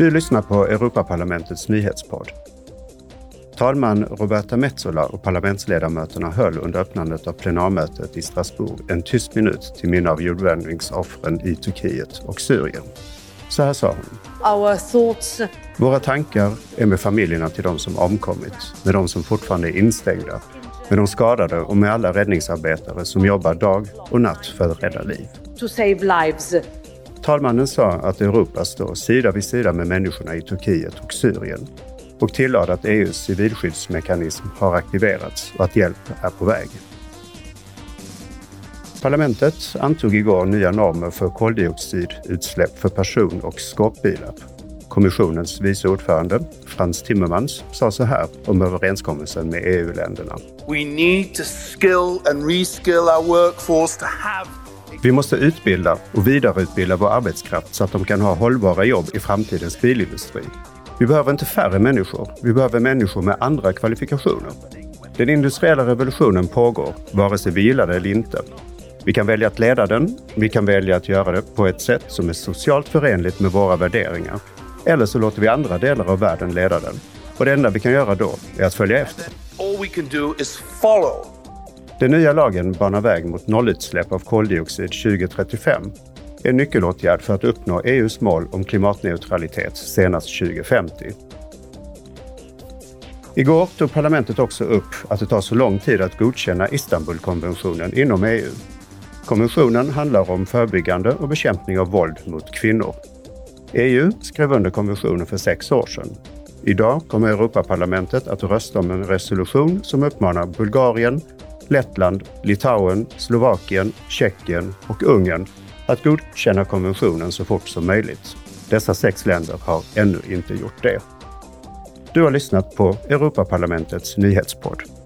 Du lyssnar på Europaparlamentets nyhetspodd. Talman Roberta Metsola och parlamentsledamöterna höll under öppnandet av plenarmötet i Strasbourg en tyst minut till minne av jordbävningsoffren i Turkiet och Syrien. Så här sa hon. Our thoughts Våra tankar är med familjerna till de som omkommit, med de som fortfarande är instängda, med de skadade och med alla räddningsarbetare som jobbar dag och natt för att rädda liv. to save lives. Talmannen sa att Europa står sida vid sida med människorna i Turkiet och Syrien och tillade att EUs civilskyddsmekanism har aktiverats och att hjälp är på väg. Parlamentet antog igår nya normer för koldioxidutsläpp för person och skåpbilar. Kommissionens vice ordförande Frans Timmermans sa så här om överenskommelsen med EU-länderna. We need to skill and reskill our workforce to have vi måste utbilda och vidareutbilda vår arbetskraft så att de kan ha hållbara jobb i framtidens bilindustri. Vi behöver inte färre människor, vi behöver människor med andra kvalifikationer. Den industriella revolutionen pågår, vare sig vi gillar det eller inte. Vi kan välja att leda den, vi kan välja att göra det på ett sätt som är socialt förenligt med våra värderingar. Eller så låter vi andra delar av världen leda den. Och det enda vi kan göra då är att följa efter. all we can do is follow. Den nya lagen banar väg mot nollutsläpp av koldioxid 2035. En nyckelåtgärd för att uppnå EUs mål om klimatneutralitet senast 2050. Igår tog parlamentet också upp att det tar så lång tid att godkänna Istanbulkonventionen inom EU. Konventionen handlar om förebyggande och bekämpning av våld mot kvinnor. EU skrev under konventionen för sex år sedan. Idag kommer Europaparlamentet att rösta om en resolution som uppmanar Bulgarien, Lettland, Litauen, Slovakien, Tjeckien och Ungern att godkänna konventionen så fort som möjligt. Dessa sex länder har ännu inte gjort det. Du har lyssnat på Europaparlamentets nyhetspodd.